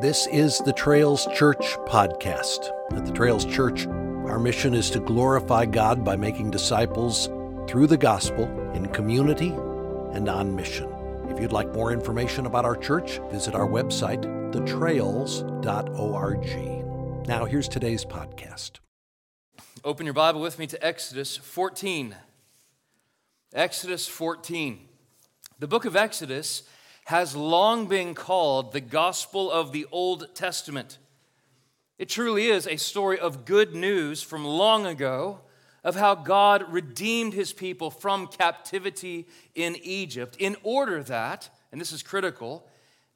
This is the Trails Church podcast. At the Trails Church, our mission is to glorify God by making disciples through the gospel in community and on mission. If you'd like more information about our church, visit our website, thetrails.org. Now, here's today's podcast. Open your Bible with me to Exodus 14. Exodus 14. The book of Exodus has long been called the gospel of the Old Testament. It truly is a story of good news from long ago of how God redeemed his people from captivity in Egypt in order that, and this is critical,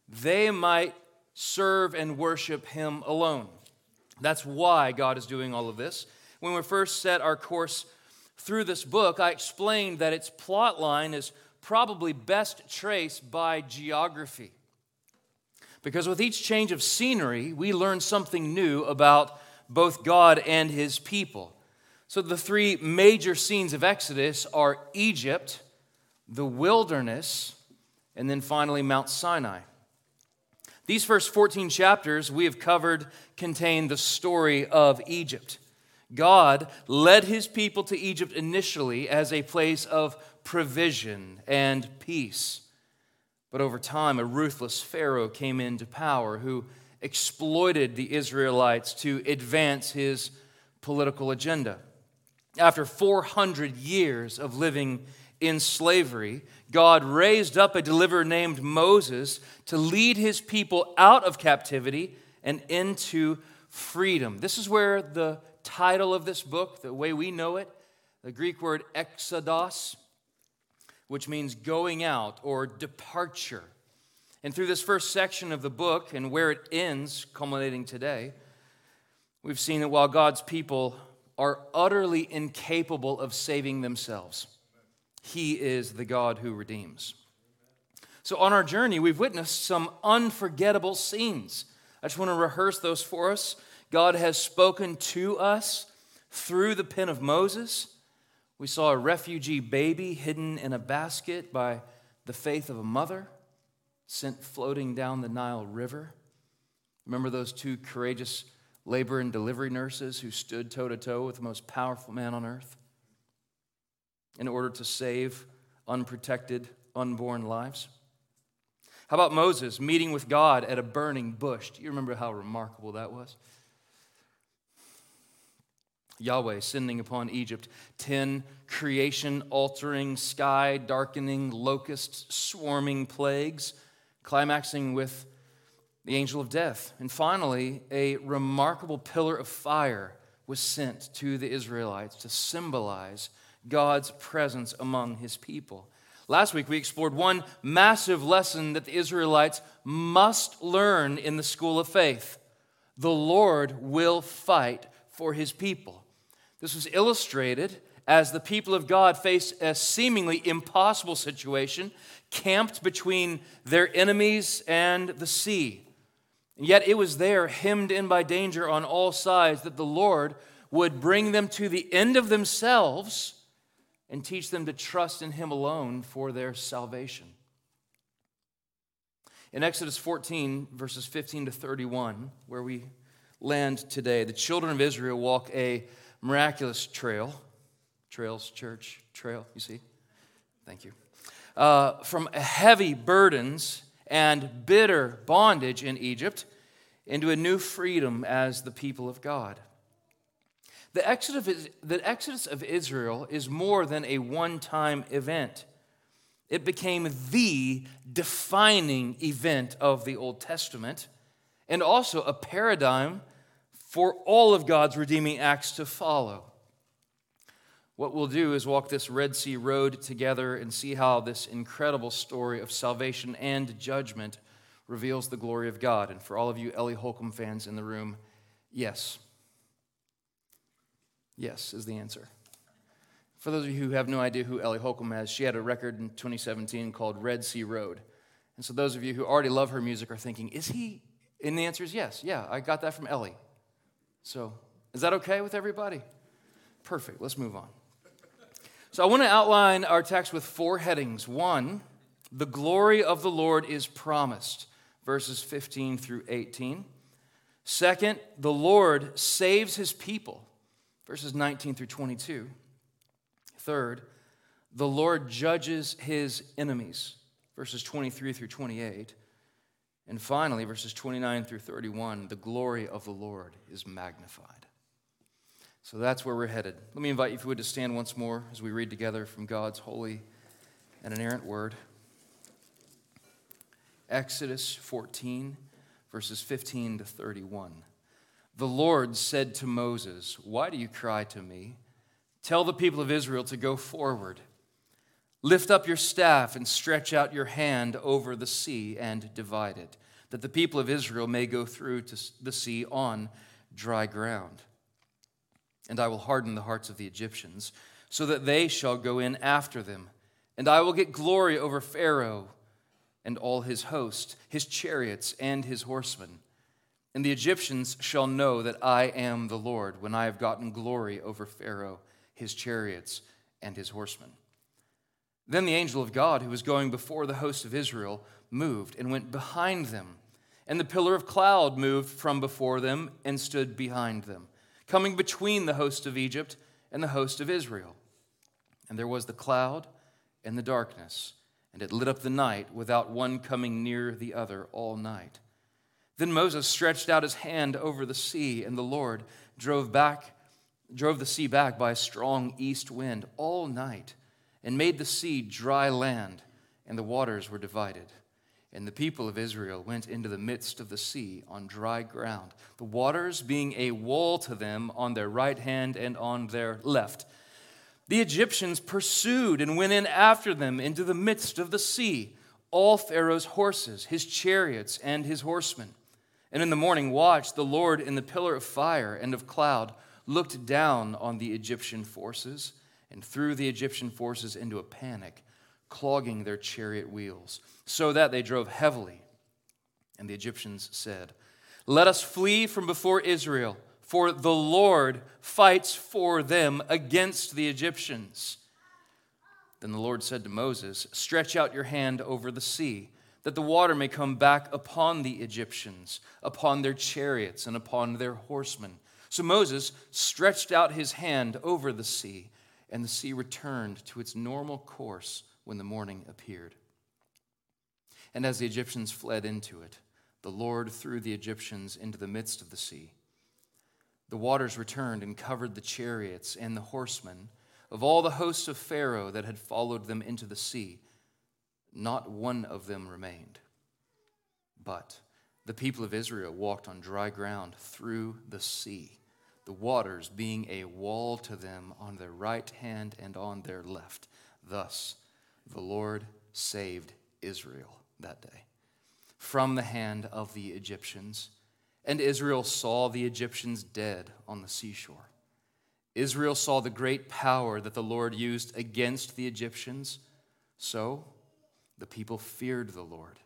they might serve and worship him alone. That's why God is doing all of this. When we first set our course through this book, I explained that its plot line is probably best traced by geography. Because with each change of scenery, we learn something new about both God and his people. So the three major scenes of Exodus are Egypt, the wilderness, and then finally Mount Sinai. These first 14 chapters we have covered contain the story of Egypt. God led his people to Egypt initially as a place of provision and peace. But over time, a ruthless Pharaoh came into power who exploited the Israelites to advance his political agenda. After 400 years of living in slavery, God raised up a deliverer named Moses to lead his people out of captivity and into freedom. This is where the title of this book, the way we know it, the Greek word exodos, which means going out or departure. And through this first section of the book and where it ends, culminating today, we've seen that while God's people are utterly incapable of saving themselves, He is the God who redeems. So, on our journey, we've witnessed some unforgettable scenes. I just want to rehearse those for us. God has spoken to us through the pen of Moses. We saw a refugee baby hidden in a basket by the faith of a mother sent floating down the Nile River. Remember those two courageous labor and delivery nurses who stood toe to toe with the most powerful man on earth in order to save unprotected, unborn lives? How about Moses meeting with God at a burning bush? Do you remember how remarkable that was? Yahweh sending upon Egypt 10 creation altering, sky darkening, locust swarming plagues, climaxing with the angel of death. And finally, a remarkable pillar of fire was sent to the Israelites to symbolize God's presence among his people. Last week, we explored one massive lesson that the Israelites must learn in the school of faith the Lord will fight for his people. This was illustrated as the people of God faced a seemingly impossible situation, camped between their enemies and the sea. And yet it was there, hemmed in by danger on all sides, that the Lord would bring them to the end of themselves and teach them to trust in Him alone for their salvation. In Exodus 14, verses 15 to 31, where we land today, the children of Israel walk a miraculous trail. Trails, church, trail, you see? Thank you. Uh, from heavy burdens and bitter bondage in Egypt into a new freedom as the people of God. The exodus, the exodus of Israel is more than a one time event. It became the defining event of the Old Testament and also a paradigm for all of God's redeeming acts to follow. What we'll do is walk this Red Sea road together and see how this incredible story of salvation and judgment reveals the glory of God. And for all of you Ellie Holcomb fans in the room, yes. Yes is the answer. For those of you who have no idea who Ellie Holcomb is, she had a record in 2017 called Red Sea Road. And so those of you who already love her music are thinking, is he? And the answer is yes. Yeah, I got that from Ellie. So, is that okay with everybody? Perfect. Let's move on. So, I want to outline our text with four headings. One, the glory of the Lord is promised, verses 15 through 18. Second, the Lord saves his people, verses 19 through 22. Third, the Lord judges his enemies, verses 23 through 28. And finally, verses 29 through 31, the glory of the Lord is magnified. So that's where we're headed. Let me invite you, if you would, to stand once more as we read together from God's holy and inerrant word. Exodus 14, verses 15 to 31. The Lord said to Moses, Why do you cry to me? Tell the people of Israel to go forward. Lift up your staff and stretch out your hand over the sea and divide it, that the people of Israel may go through to the sea on dry ground. And I will harden the hearts of the Egyptians, so that they shall go in after them. And I will get glory over Pharaoh and all his host, his chariots and his horsemen. And the Egyptians shall know that I am the Lord when I have gotten glory over Pharaoh, his chariots, and his horsemen. Then the angel of God, who was going before the host of Israel, moved and went behind them. And the pillar of cloud moved from before them and stood behind them, coming between the host of Egypt and the host of Israel. And there was the cloud and the darkness, and it lit up the night without one coming near the other all night. Then Moses stretched out his hand over the sea, and the Lord drove back drove the sea back by a strong east wind all night and made the sea dry land, and the waters were divided. And the people of Israel went into the midst of the sea on dry ground, the waters being a wall to them on their right hand and on their left. The Egyptians pursued and went in after them into the midst of the sea, all Pharaoh's horses, his chariots, and his horsemen. And in the morning watch, the Lord in the pillar of fire and of cloud looked down on the Egyptian forces and threw the Egyptian forces into a panic, clogging their chariot wheels, so that they drove heavily. And the Egyptians said, Let us flee from before Israel, for the Lord fights for them against the Egyptians. Then the Lord said to Moses, Stretch out your hand over the sea, that the water may come back upon the Egyptians, upon their chariots, and upon their horsemen. So Moses stretched out his hand over the sea and the sea returned to its normal course when the morning appeared. And as the Egyptians fled into it, the Lord threw the Egyptians into the midst of the sea. The waters returned and covered the chariots and the horsemen of all the hosts of Pharaoh that had followed them into the sea. Not one of them remained. But the people of Israel walked on dry ground through the sea the waters being a wall to them on their right hand and on their left. Thus, the Lord saved Israel that day from the hand of the Egyptians. And Israel saw the Egyptians dead on the seashore. Israel saw the great power that the Lord used against the Egyptians. So the people feared the Lord,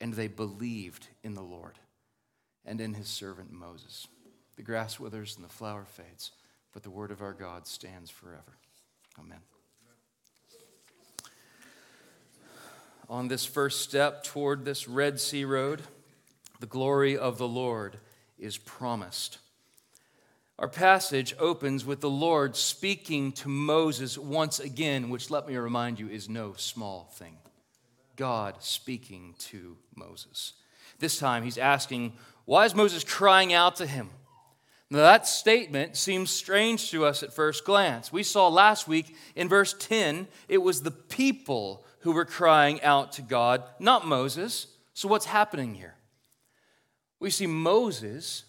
and they believed in the Lord and in his servant Moses. The grass withers and the flower fades, but the word of our God stands forever. Amen. On this first step toward this Red Sea road, the glory of the Lord is promised. Our passage opens with the Lord speaking to Moses once again, which, let me remind you, is no small thing. God speaking to Moses. This time he's asking, Why is Moses crying out to him? Now, that statement seems strange to us at first glance. We saw last week in verse 10, it was the people who were crying out to God, not Moses. So, what's happening here? We see Moses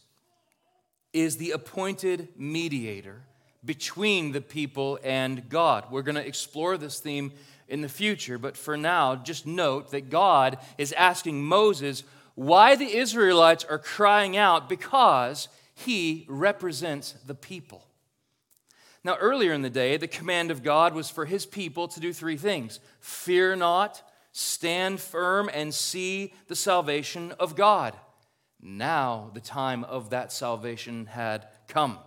is the appointed mediator between the people and God. We're going to explore this theme in the future, but for now, just note that God is asking Moses why the Israelites are crying out because he represents the people. Now, earlier in the day, the command of God was for his people to do three things fear not, stand firm, and see the salvation of God. Now, the time of that salvation had come.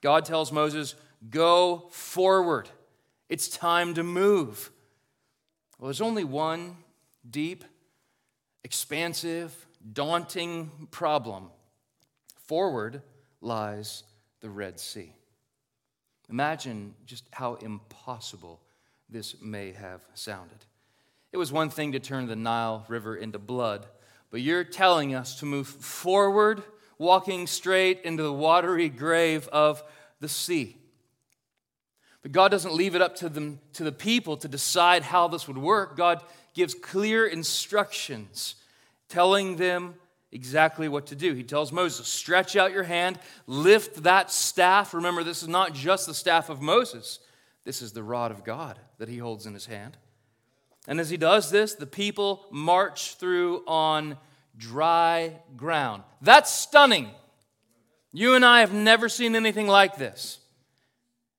God tells Moses, Go forward. It's time to move. Well, there's only one deep, expansive, daunting problem. Forward lies the Red Sea. Imagine just how impossible this may have sounded. It was one thing to turn the Nile River into blood, but you're telling us to move forward, walking straight into the watery grave of the sea. But God doesn't leave it up to, them, to the people to decide how this would work. God gives clear instructions, telling them exactly what to do. He tells Moses, Stretch out your hand, lift that staff. Remember, this is not just the staff of Moses, this is the rod of God that he holds in his hand. And as he does this, the people march through on dry ground. That's stunning. You and I have never seen anything like this.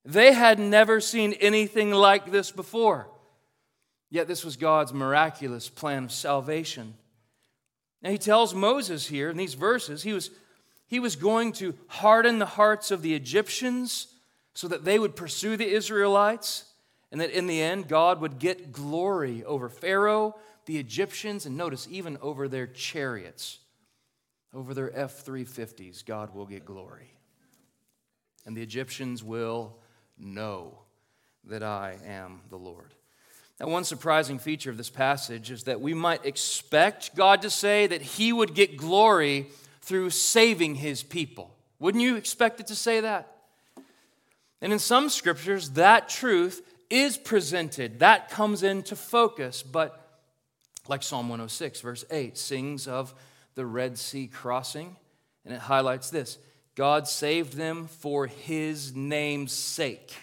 They had never seen anything like this before. Yet this was God's miraculous plan of salvation. And he tells Moses here in these verses, he was, he was going to harden the hearts of the Egyptians so that they would pursue the Israelites, and that in the end, God would get glory over Pharaoh, the Egyptians, and notice, even over their chariots, over their F 350s, God will get glory. And the Egyptians will know that I am the Lord. Now, one surprising feature of this passage is that we might expect God to say that He would get glory through saving His people. Wouldn't you expect it to say that? And in some scriptures, that truth is presented, that comes into focus. But like Psalm 106, verse 8, sings of the Red Sea crossing, and it highlights this God saved them for His name's sake.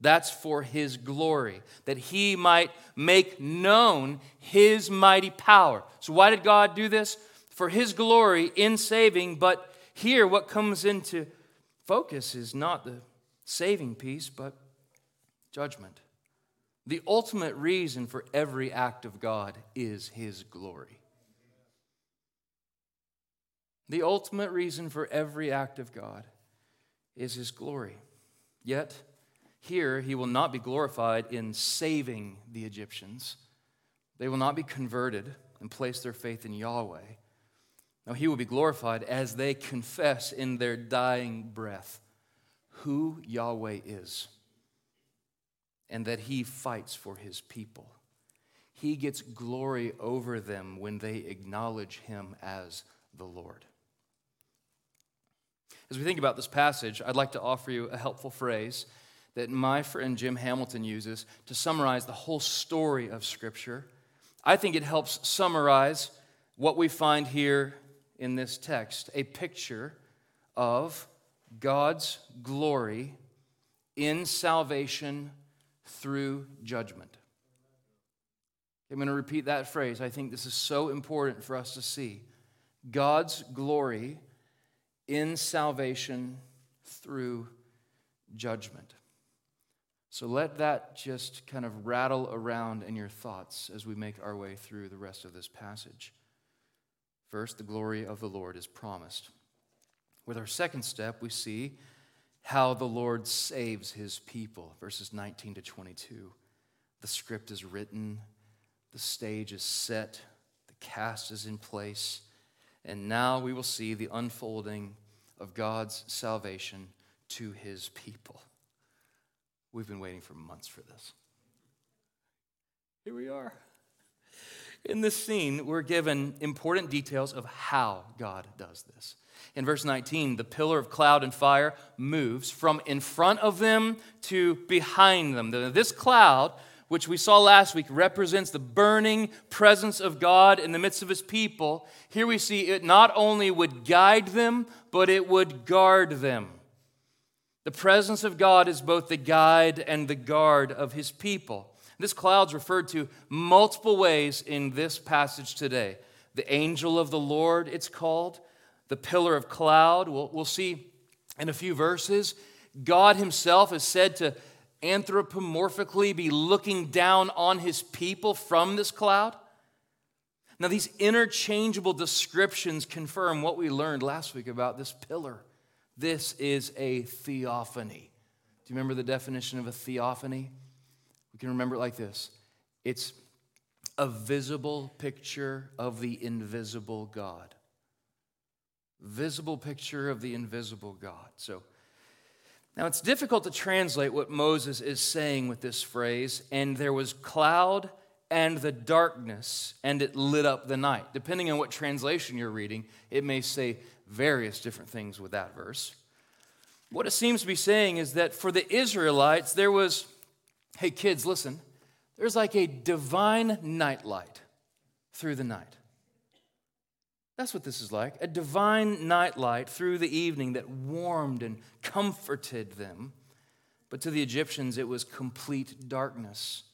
That's for his glory, that he might make known his mighty power. So, why did God do this? For his glory in saving, but here what comes into focus is not the saving piece, but judgment. The ultimate reason for every act of God is his glory. The ultimate reason for every act of God is his glory. Yet, here, he will not be glorified in saving the Egyptians. They will not be converted and place their faith in Yahweh. No, he will be glorified as they confess in their dying breath who Yahweh is and that he fights for his people. He gets glory over them when they acknowledge him as the Lord. As we think about this passage, I'd like to offer you a helpful phrase that my friend Jim Hamilton uses to summarize the whole story of Scripture. I think it helps summarize what we find here in this text a picture of God's glory in salvation through judgment. I'm going to repeat that phrase. I think this is so important for us to see. God's glory in salvation through judgment. So let that just kind of rattle around in your thoughts as we make our way through the rest of this passage. First, the glory of the Lord is promised. With our second step, we see how the Lord saves his people, verses 19 to 22. The script is written, the stage is set, the cast is in place, and now we will see the unfolding of God's salvation to his people. We've been waiting for months for this. Here we are. In this scene, we're given important details of how God does this. In verse 19, the pillar of cloud and fire moves from in front of them to behind them. This cloud, which we saw last week, represents the burning presence of God in the midst of his people. Here we see it not only would guide them, but it would guard them. The presence of God is both the guide and the guard of his people. This cloud's referred to multiple ways in this passage today. The angel of the Lord, it's called. The pillar of cloud, we'll, we'll see in a few verses. God himself is said to anthropomorphically be looking down on his people from this cloud. Now, these interchangeable descriptions confirm what we learned last week about this pillar. This is a theophany. Do you remember the definition of a theophany? We can remember it like this it's a visible picture of the invisible God. Visible picture of the invisible God. So, now it's difficult to translate what Moses is saying with this phrase, and there was cloud and the darkness, and it lit up the night. Depending on what translation you're reading, it may say various different things with that verse. What it seems to be saying is that for the Israelites, there was, hey kids, listen, there's like a divine nightlight through the night. That's what this is like a divine nightlight through the evening that warmed and comforted them. But to the Egyptians, it was complete darkness.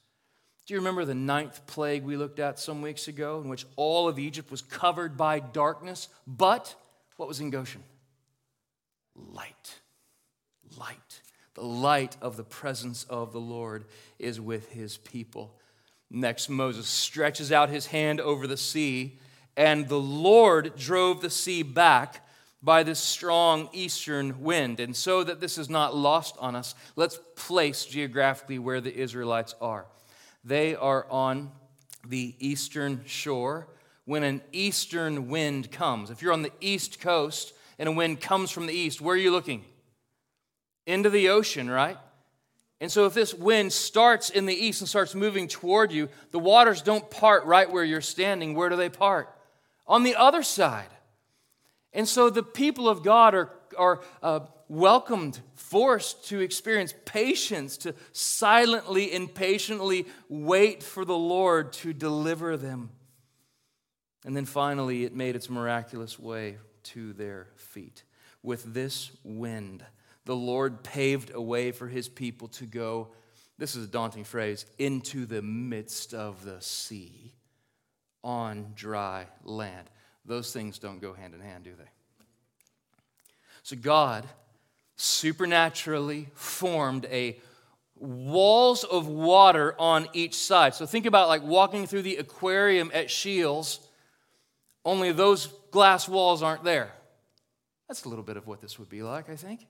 Do you remember the ninth plague we looked at some weeks ago, in which all of Egypt was covered by darkness? But what was in Goshen? Light. Light. The light of the presence of the Lord is with his people. Next, Moses stretches out his hand over the sea, and the Lord drove the sea back by this strong eastern wind. And so that this is not lost on us, let's place geographically where the Israelites are. They are on the eastern shore when an eastern wind comes. If you're on the east coast and a wind comes from the east, where are you looking? Into the ocean, right? And so, if this wind starts in the east and starts moving toward you, the waters don't part right where you're standing. Where do they part? On the other side. And so, the people of God are, are uh, welcomed, forced to experience patience, to silently and patiently wait for the Lord to deliver them. And then finally, it made its miraculous way to their feet. With this wind, the Lord paved a way for his people to go, this is a daunting phrase, into the midst of the sea on dry land. Those things don't go hand in hand, do they? So God supernaturally formed a walls of water on each side. So think about like walking through the aquarium at Scheels, only those glass walls aren't there. That's a little bit of what this would be like, I think.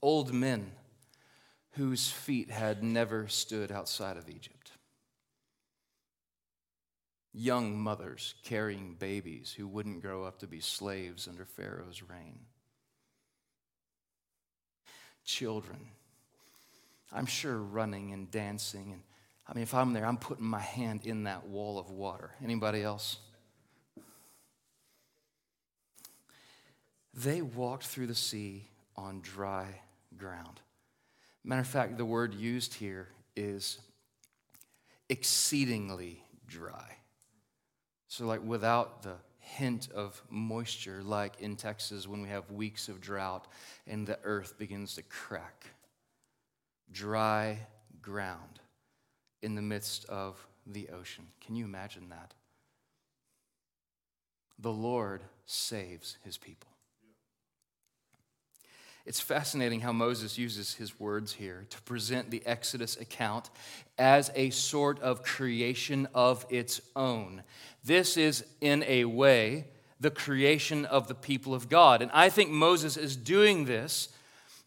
Old men whose feet had never stood outside of Egypt young mothers carrying babies who wouldn't grow up to be slaves under Pharaoh's reign. Children, I'm sure running and dancing and I mean if I'm there I'm putting my hand in that wall of water. Anybody else? They walked through the sea on dry ground. Matter of fact, the word used here is exceedingly dry. So, like without the hint of moisture, like in Texas when we have weeks of drought and the earth begins to crack. Dry ground in the midst of the ocean. Can you imagine that? The Lord saves his people. It's fascinating how Moses uses his words here to present the Exodus account as a sort of creation of its own. This is, in a way, the creation of the people of God. And I think Moses is doing this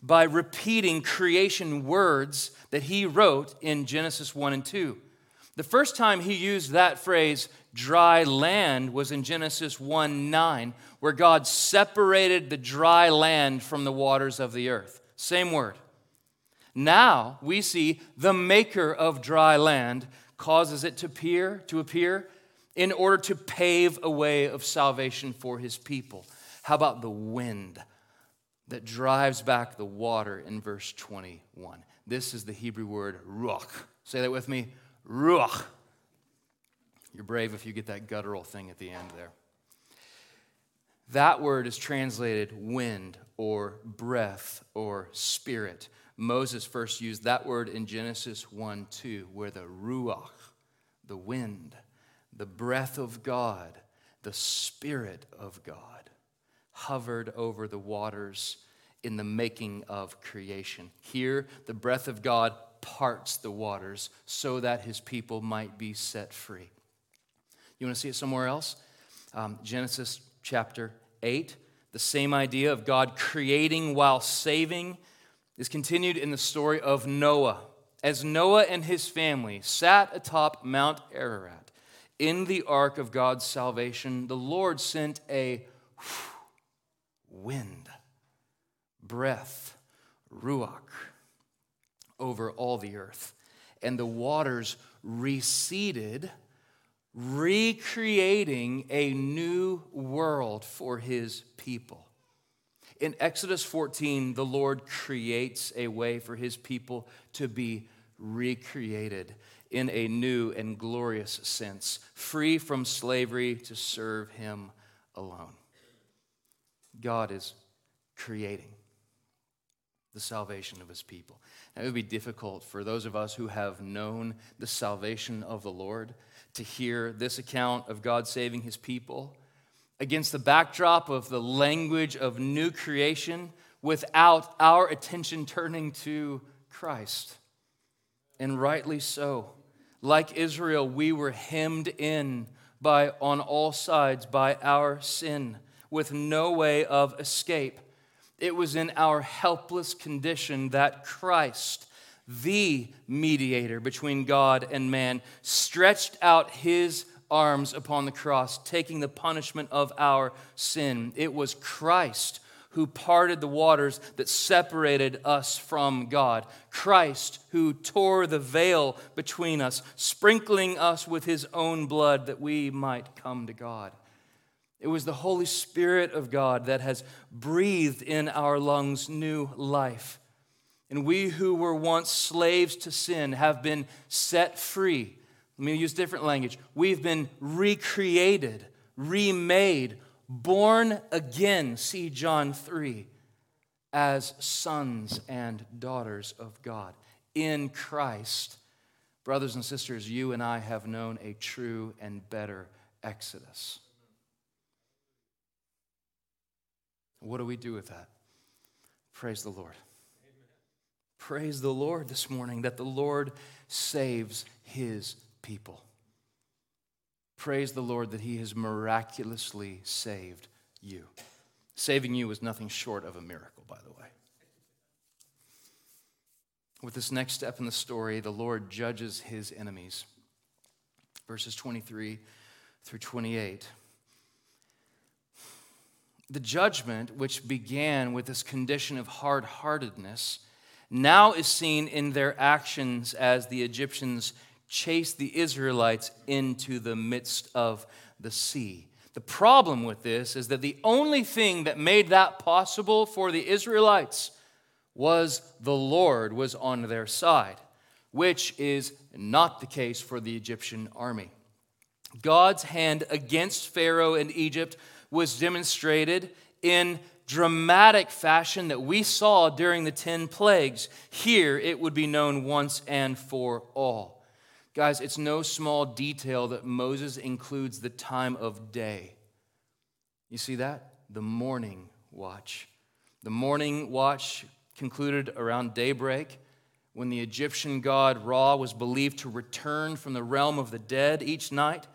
by repeating creation words that he wrote in Genesis 1 and 2. The first time he used that phrase, dry land, was in Genesis 1 9, where God separated the dry land from the waters of the earth. Same word. Now we see the maker of dry land causes it to appear, to appear in order to pave a way of salvation for his people. How about the wind that drives back the water in verse 21? This is the Hebrew word ruach. Say that with me Ruach. You're brave if you get that guttural thing at the end there. That word is translated wind or breath or spirit. Moses first used that word in Genesis 1 2, where the Ruach, the wind, the breath of God, the Spirit of God, hovered over the waters in the making of creation. Here, the breath of God parts the waters so that his people might be set free. You want to see it somewhere else? Um, Genesis chapter 8, the same idea of God creating while saving is continued in the story of Noah. as Noah and his family sat atop Mount Ararat in the ark of God's salvation, the Lord sent a wind, breath, ruach, over all the earth. And the waters receded, recreating a new world for his people. In Exodus 14, the Lord creates a way for his people to be recreated in a new and glorious sense, free from slavery to serve him alone. God is creating the salvation of his people. Now, it would be difficult for those of us who have known the salvation of the Lord to hear this account of God saving his people against the backdrop of the language of new creation without our attention turning to Christ. And rightly so. Like Israel, we were hemmed in by on all sides by our sin with no way of escape. It was in our helpless condition that Christ, the mediator between God and man, stretched out his arms upon the cross, taking the punishment of our sin. It was Christ who parted the waters that separated us from God. Christ who tore the veil between us, sprinkling us with his own blood that we might come to God. It was the Holy Spirit of God that has breathed in our lungs new life. And we who were once slaves to sin have been set free. Let me use different language. We've been recreated, remade, born again, see John 3, as sons and daughters of God. In Christ, brothers and sisters, you and I have known a true and better exodus. What do we do with that? Praise the Lord. Amen. Praise the Lord this morning that the Lord saves his people. Praise the Lord that he has miraculously saved you. Saving you is nothing short of a miracle, by the way. With this next step in the story, the Lord judges his enemies. Verses 23 through 28 the judgment, which began with this condition of hard heartedness, now is seen in their actions as the Egyptians chase the Israelites into the midst of the sea. The problem with this is that the only thing that made that possible for the Israelites was the Lord was on their side, which is not the case for the Egyptian army. God's hand against Pharaoh and Egypt was demonstrated in dramatic fashion that we saw during the 10 plagues. Here, it would be known once and for all. Guys, it's no small detail that Moses includes the time of day. You see that? The morning watch. The morning watch concluded around daybreak when the Egyptian god Ra was believed to return from the realm of the dead each night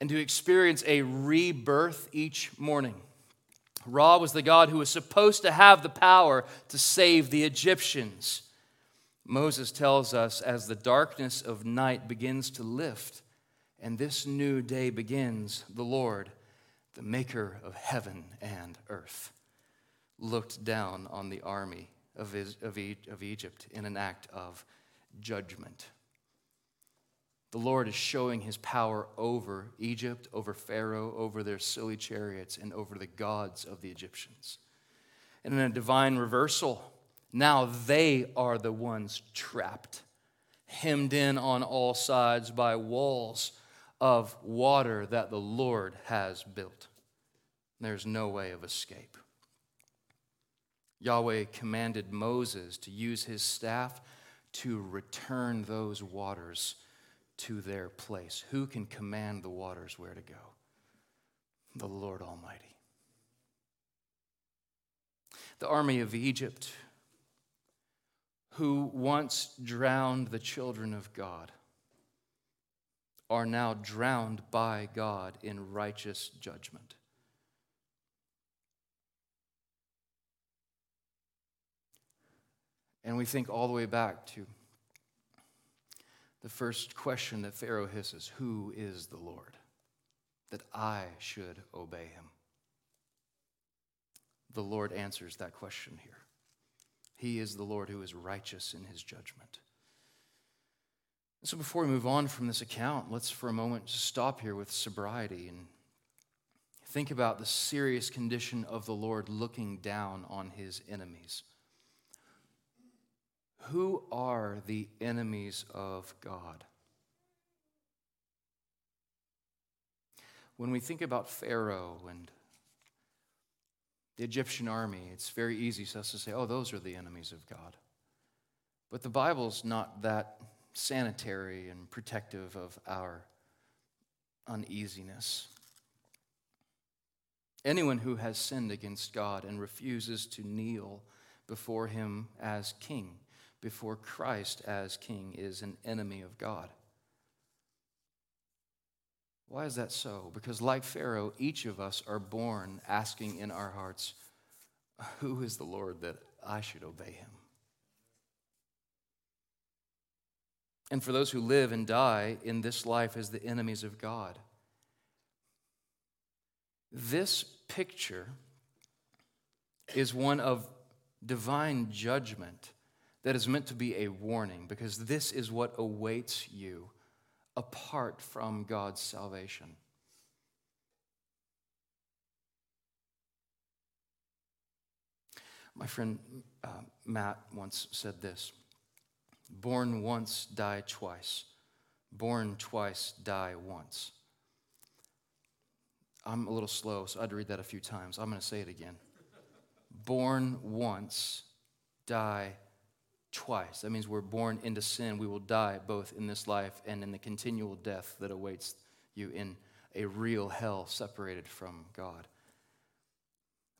and to experience a rebirth each morning. Ra was the God who was supposed to have the power to save the Egyptians. Moses tells us as the darkness of night begins to lift and this new day begins, the Lord, the maker of heaven and earth, looked down on the army of, Egypt in an act of judgment. The Lord is showing his power over Egypt, over Pharaoh, over their silly chariots, and over the gods of the Egyptians. And in a divine reversal, now they are the ones trapped, hemmed in on all sides by walls of water that the Lord has built. There's no way of escape. Yahweh commanded Moses to use his staff to return those waters to their place. Who can command the waters where to go? The Lord Almighty. The army of Egypt, who once drowned the children of God, are now drowned by God in righteous judgment. And we think all the way back to the first question that Pharaoh hisses Who is the Lord? That I should obey him. The Lord answers that question here. He is the Lord who is righteous in his judgment. So, before we move on from this account, let's for a moment just stop here with sobriety and think about the serious condition of the Lord looking down on his enemies. Who are the enemies of God? When we think about Pharaoh and the Egyptian army, it's very easy for us to say, oh, those are the enemies of God. But the Bible's not that sanitary and protective of our uneasiness. Anyone who has sinned against God and refuses to kneel before Him as King, before Christ as King, is an enemy of God. Why is that so? Because, like Pharaoh, each of us are born asking in our hearts, Who is the Lord that I should obey him? And for those who live and die in this life as the enemies of God, this picture is one of divine judgment that is meant to be a warning because this is what awaits you apart from God's salvation. My friend uh, Matt once said this Born once, die twice. Born twice, die once. I'm a little slow, so I had to read that a few times. I'm going to say it again. Born once, die twice. That means we're born into sin. We will die both in this life and in the continual death that awaits you in a real hell separated from God.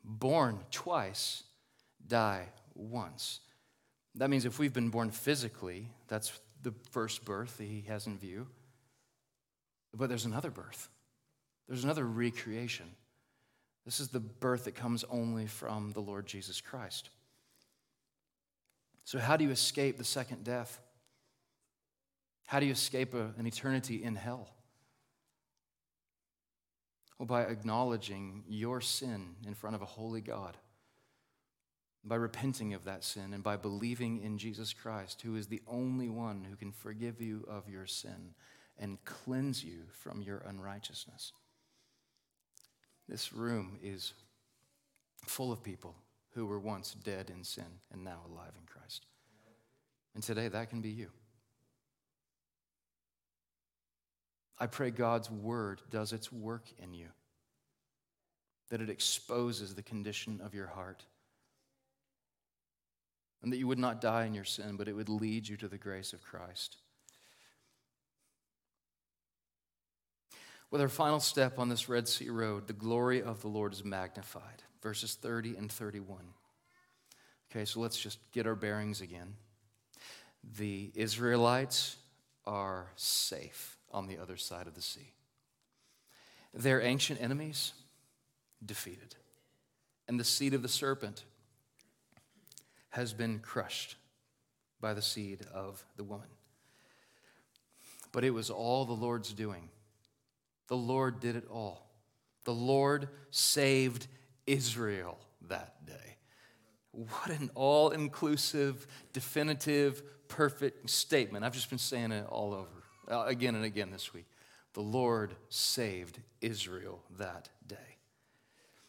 Born twice, die once. That means if we've been born physically, that's the first birth that he has in view. But there's another birth, there's another recreation. This is the birth that comes only from the Lord Jesus Christ. So, how do you escape the second death? How do you escape a, an eternity in hell? Well, by acknowledging your sin in front of a holy God, by repenting of that sin, and by believing in Jesus Christ, who is the only one who can forgive you of your sin and cleanse you from your unrighteousness. This room is full of people who were once dead in sin and now alive in Christ. And today that can be you. I pray God's word does its work in you, that it exposes the condition of your heart, and that you would not die in your sin, but it would lead you to the grace of Christ. With our final step on this Red Sea Road, the glory of the Lord is magnified verses 30 and 31. Okay, so let's just get our bearings again. The Israelites are safe on the other side of the sea. Their ancient enemies defeated. And the seed of the serpent has been crushed by the seed of the woman. But it was all the Lord's doing. The Lord did it all. The Lord saved Israel that day. What an all inclusive, definitive, perfect statement. I've just been saying it all over uh, again and again this week. The Lord saved Israel that day.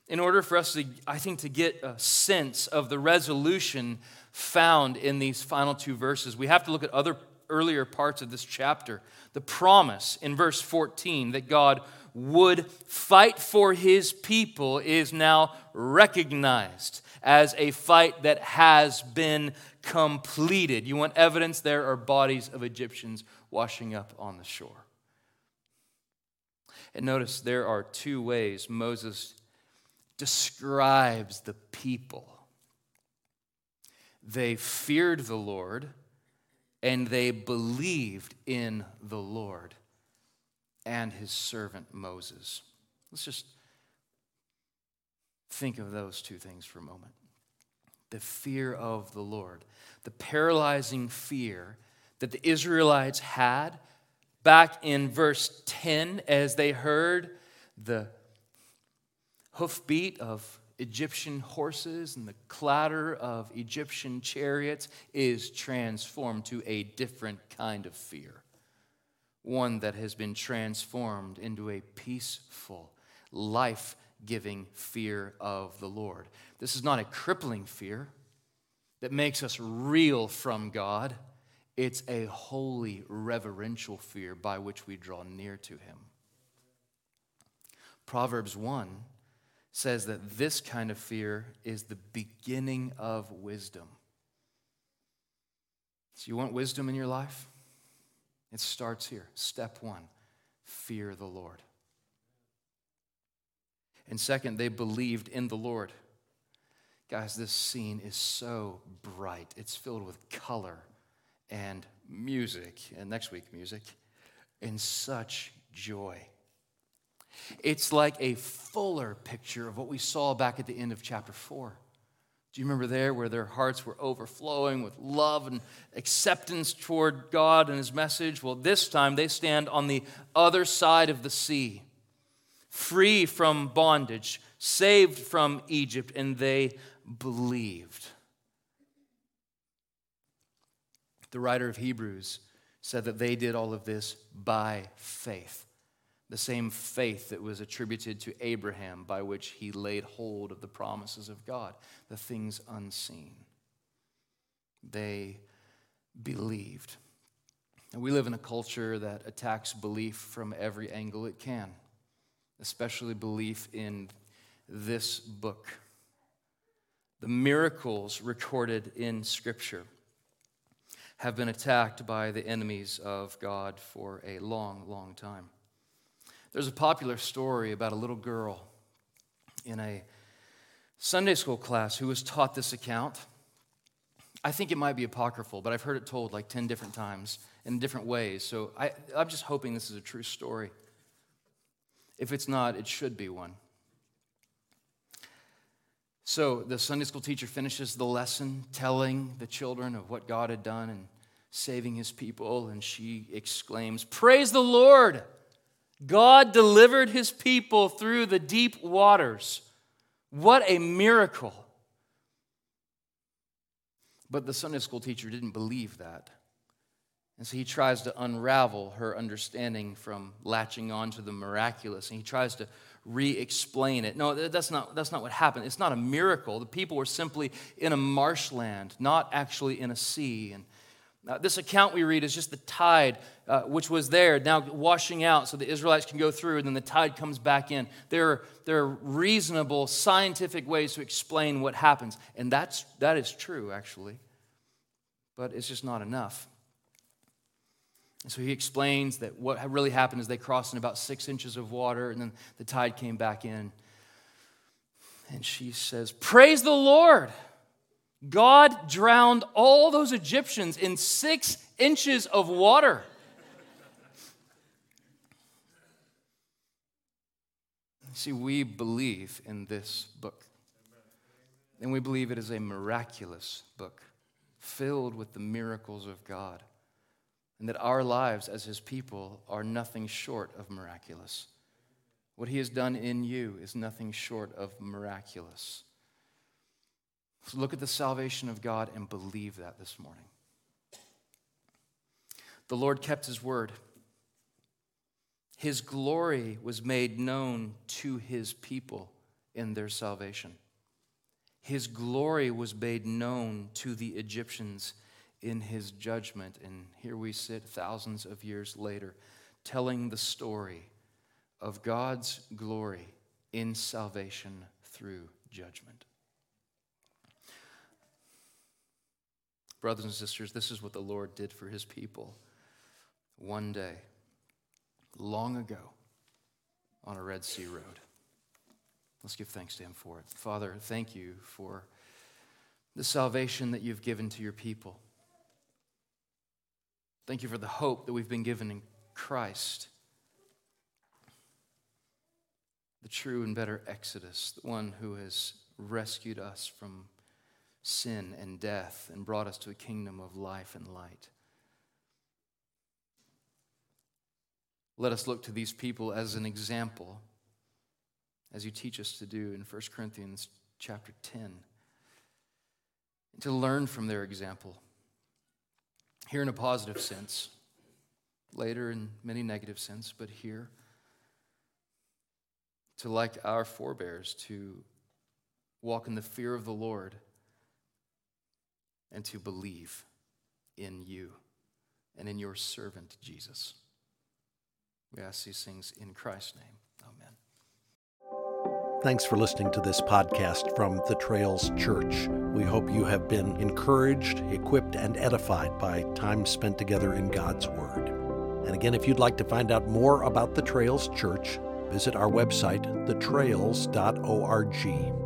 In order for us to, I think, to get a sense of the resolution found in these final two verses, we have to look at other earlier parts of this chapter. The promise in verse 14 that God would fight for his people is now recognized as a fight that has been completed. You want evidence? There are bodies of Egyptians washing up on the shore. And notice there are two ways Moses describes the people they feared the Lord and they believed in the Lord and his servant Moses. Let's just think of those two things for a moment. The fear of the Lord, the paralyzing fear that the Israelites had back in verse 10 as they heard the hoofbeat of Egyptian horses and the clatter of Egyptian chariots is transformed to a different kind of fear. One that has been transformed into a peaceful, life giving fear of the Lord. This is not a crippling fear that makes us reel from God. It's a holy, reverential fear by which we draw near to Him. Proverbs 1 says that this kind of fear is the beginning of wisdom. So, you want wisdom in your life? It starts here. Step one fear the Lord. And second, they believed in the Lord. Guys, this scene is so bright. It's filled with color and music, and next week, music, and such joy. It's like a fuller picture of what we saw back at the end of chapter 4. Do you remember there where their hearts were overflowing with love and acceptance toward God and His message? Well, this time they stand on the other side of the sea, free from bondage, saved from Egypt, and they believed. The writer of Hebrews said that they did all of this by faith the same faith that was attributed to Abraham by which he laid hold of the promises of God, the things unseen. They believed. And we live in a culture that attacks belief from every angle it can, especially belief in this book. The miracles recorded in Scripture have been attacked by the enemies of God for a long, long time. There's a popular story about a little girl in a Sunday school class who was taught this account. I think it might be apocryphal, but I've heard it told like 10 different times in different ways. So I, I'm just hoping this is a true story. If it's not, it should be one. So the Sunday school teacher finishes the lesson telling the children of what God had done and saving his people, and she exclaims, Praise the Lord! God delivered his people through the deep waters. What a miracle. But the Sunday school teacher didn't believe that. And so he tries to unravel her understanding from latching on to the miraculous. And he tries to re explain it. No, that's not, that's not what happened. It's not a miracle. The people were simply in a marshland, not actually in a sea. And uh, this account we read is just the tide uh, which was there now washing out so the Israelites can go through and then the tide comes back in. There are, there are reasonable scientific ways to explain what happens. And that's, that is true, actually. But it's just not enough. And so he explains that what really happened is they crossed in about six inches of water and then the tide came back in. And she says, Praise the Lord! God drowned all those Egyptians in six inches of water. See, we believe in this book. And we believe it is a miraculous book filled with the miracles of God. And that our lives as His people are nothing short of miraculous. What He has done in you is nothing short of miraculous. Look at the salvation of God and believe that this morning. The Lord kept his word. His glory was made known to his people in their salvation. His glory was made known to the Egyptians in his judgment. And here we sit thousands of years later telling the story of God's glory in salvation through judgment. Brothers and sisters, this is what the Lord did for his people one day, long ago, on a Red Sea road. Let's give thanks to him for it. Father, thank you for the salvation that you've given to your people. Thank you for the hope that we've been given in Christ. The true and better Exodus, the one who has rescued us from sin and death and brought us to a kingdom of life and light. Let us look to these people as an example, as you teach us to do in 1 Corinthians chapter 10, and to learn from their example. Here in a positive sense, later in many negative sense, but here to like our forebears to walk in the fear of the Lord and to believe in you and in your servant Jesus. We ask these things in Christ's name. Amen. Thanks for listening to this podcast from the Trails Church. We hope you have been encouraged, equipped, and edified by time spent together in God's Word. And again, if you'd like to find out more about the Trails Church, visit our website, thetrails.org.